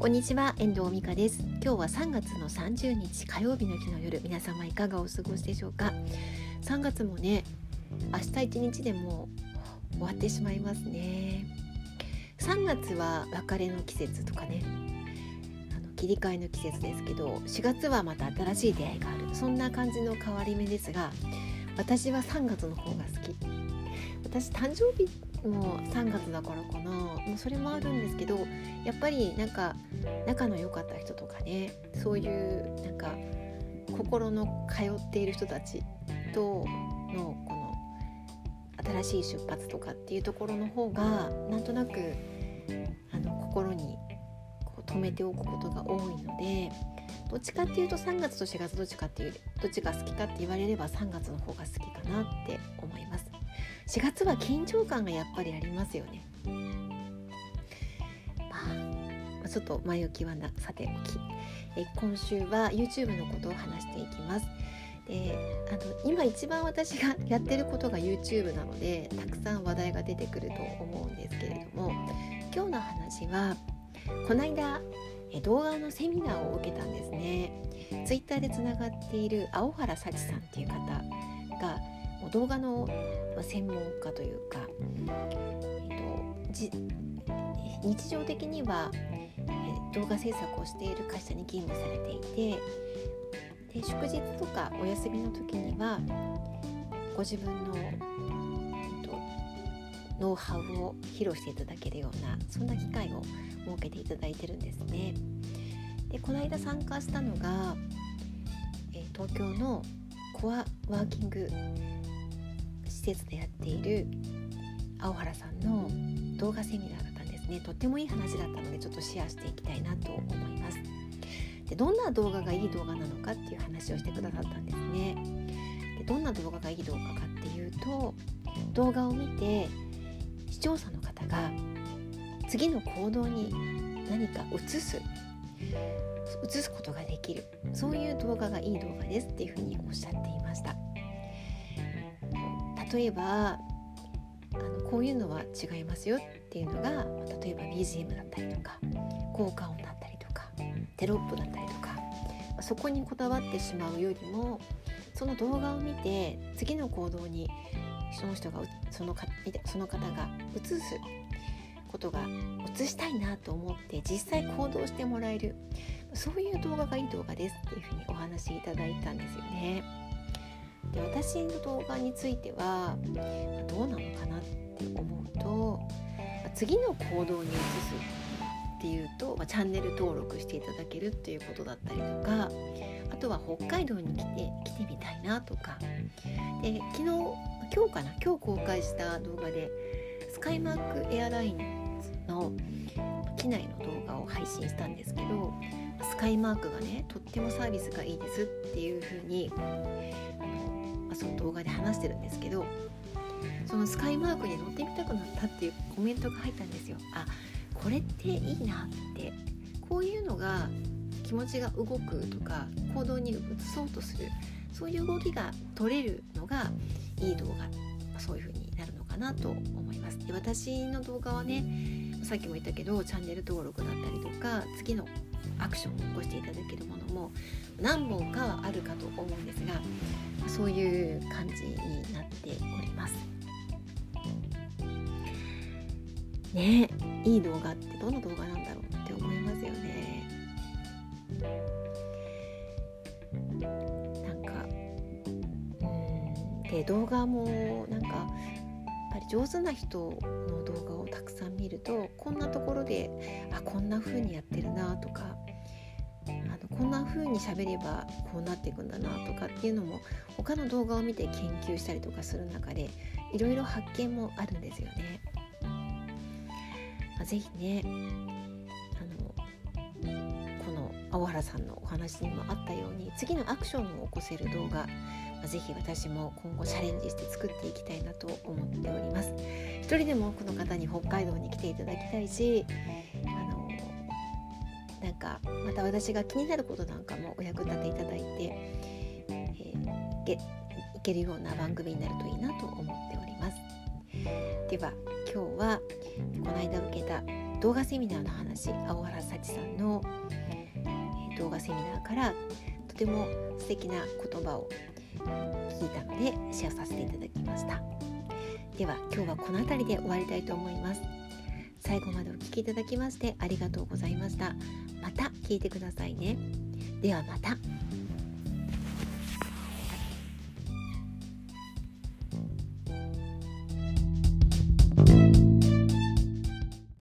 こんにちは遠藤美香です。今日は3月の30日火曜日の日の夜皆様いかがお過ごしでしょうか？3月もね明日一日でも終わってしまいますね。3月は別れの季節とかねあの切り替えの季節ですけど4月はまた新しい出会いがある。そんな感じの変わり目ですが私は3月の方が好き。私誕生日もう3月だからかなもうそれもあるんですけどやっぱりなんか仲の良かった人とかねそういうなんか心の通っている人たちとのこの新しい出発とかっていうところの方がなんとなくあの心にこう止めておくことが多いのでどっちかっていうと3月と4月どっちかっていうどっちが好きかって言われれば3月の方が好きかなって思います。4月は緊張感がやっぱりありますよね。まあ、ちょっと前置きはなさておきえ今週は YouTube のことを話していきます。であの今一番私がやってることが YouTube なのでたくさん話題が出てくると思うんですけれども今日の話はこの間動画のセミナーを受けたんですね。Twitter でつながっている青原幸さんっていう方が動画の専門家というか、えっと、じ日常的には、え動画制作をしている会社に勤務されていてで祝日とかお休みの時にはご自分の、えっと、ノウハウを披露していただけるようなそんな機会を設けていただいてるんですね。でこの間参加したのが、え東京のコアワーキング施設でやっている青原さんの動画セミナーだったんですね。とってもいい話だったのでちょっとシェアしていきたいなと思います。でどんな動画がいい動画なのかっていう話をしてくださったんですね。でどんな動画がいい動画かっていうと動画を見て視聴者の方が次の行動に何か移す移すことができる。そういう動画がいい動画ですっていうふうにおっしゃっていました例えばあのこういうのは違いますよっていうのが例えば BGM だったりとか効果音だったりとかテロップだったりとかそこにこだわってしまうよりもその動画を見て次の行動にその人がそのかその方が移すことが移したいなと思って実際行動してもらえるそういう動画がいい動画ですっていうふうにお話しいただいたんですよね。で私の動画についてはどうなのかなって思うと次の行動に移すっていうと、ま、チャンネル登録していただけるっていうことだったりとかあとは北海道に来て来てみたいなとか。で昨日今日かな今日公開した動画でスカイマークエアラインの機内の動画を配信したんですけどスカイマークがねとってもサービスがいいですっていう風にまあ、その動画で話してるんですけどそのスカイマークに乗ってみたくなったっていうコメントが入ったんですよ。あこれっていいなってこういうのが気持ちが動くとか行動に移そうとするそういう動きが取れるのがいい動画そういう風になるのかなと思います。で私の動画はねさっきも言ったけどチャンネル登録だったりとか次のアクションを起こしていただけるものも何本かはあるかと思うんですがそういう感じになっております。ねいい動画ってどの動画なんだろうって思いますよね。なんかで動画もなんかやっぱり上手な人の動画をさん見るとこんなところであこんな風にやってるなとかあのこんな風に喋ればこうなっていくんだなとかっていうのも他の動画を見て研究したりとかする中でいろいろ発見もあるんですよね。まあ、ぜひねあのこの青原さんのお話にもあったように次のアクションを起こせる動画、ぜひ私も今後チャレンジして作っていきたいなと思っております。一人でも多くの方に北海道に来ていただきたいしあのなんかまた私が気になることなんかもお役立ていただいて、えー、いけるような番組になるといいなと思っておりますでは今日はこの間受けた動画セミナーの話青原幸さんの、動画セミナーからとても素敵な言葉を聞いたのでシェアさせていただきました。では今日はこの辺りで終わりたいと思います。最後までお聴きいただきましてありがとうございました。また聞いてくださいね。ではまた。